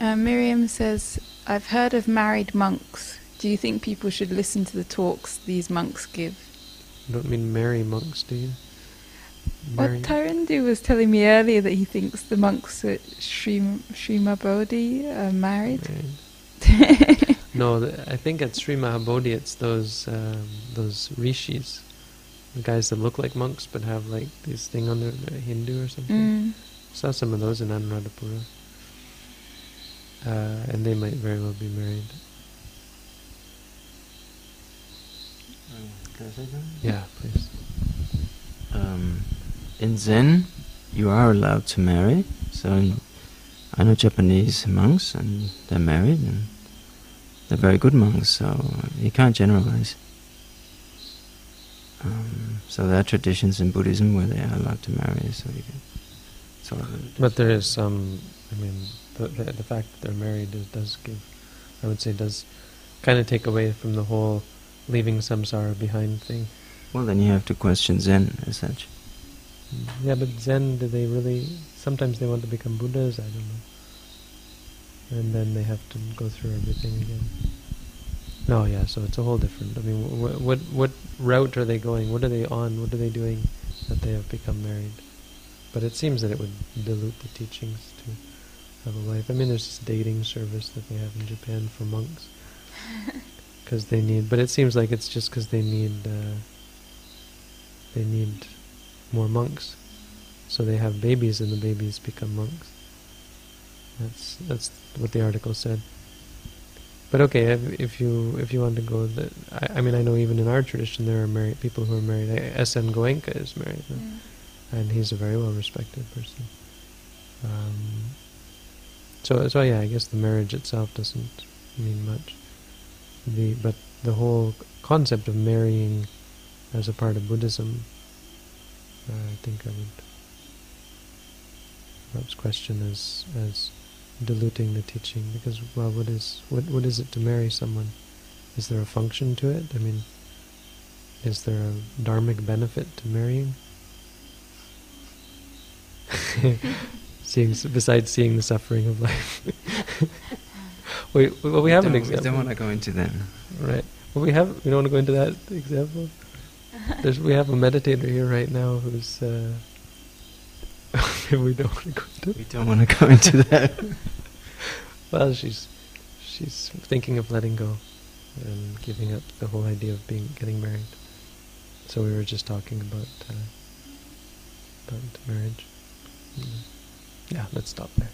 Uh, Miriam says, I've heard of married monks. Do you think people should listen to the talks these monks give? You don't mean marry monks, do you? Well, Marry- Tarandu was telling me earlier that he thinks the monks at Sri, Srima Bodhi are married. married. No, th- I think at Sri Mahabodhi it's those um, those rishis, the guys that look like monks but have like this thing on their Hindu or something. Mm. Saw some of those in Anuradhapura. Uh, and they might very well be married. Can I say something? Yeah, please. Um, in Zen, you are allowed to marry. So in, I know Japanese monks, and they're married, and they're very good monks. So you can't generalize. Um, so there are traditions in Buddhism where they are allowed to marry. So you can. But there is some, I mean, the, the, the fact that they're married is, does give, I would say, does kind of take away from the whole leaving samsara behind thing. well, then you have to question Zen as such. Yeah, but Zen, do they really? Sometimes they want to become Buddhas. I don't know. And then they have to go through everything again. No, yeah. So it's a whole different. I mean, wh- what what route are they going? What are they on? What are they doing that they have become married? But it seems that it would dilute the teachings to have a life. I mean, there's this dating service that they have in Japan for monks because they need. But it seems like it's just because they need. Uh, they need more monks. So they have babies, and the babies become monks. That's that's what the article said. But okay, if, if you if you want to go, the, I, I mean, I know even in our tradition there are married people who are married. S. N. Goenka is married. And he's a very well respected person. Um, so so yeah, I guess the marriage itself doesn't mean much. The but the whole concept of marrying as a part of Buddhism, uh, I think I would perhaps question as as diluting the teaching because well, what is what what is it to marry someone? Is there a function to it? I mean, is there a dharmic benefit to marrying? Seeing besides seeing the suffering of life. we well we have an don't, example. We don't want to go into that. Right. Well, we have. We don't want to go into that example. There's. We have a meditator here right now who's. Uh, we don't want to go into. We don't want to go into that. Well, she's. She's thinking of letting go, and giving up the whole idea of being getting married. So we were just talking about. Uh, about marriage. Yeah. Let's stop there.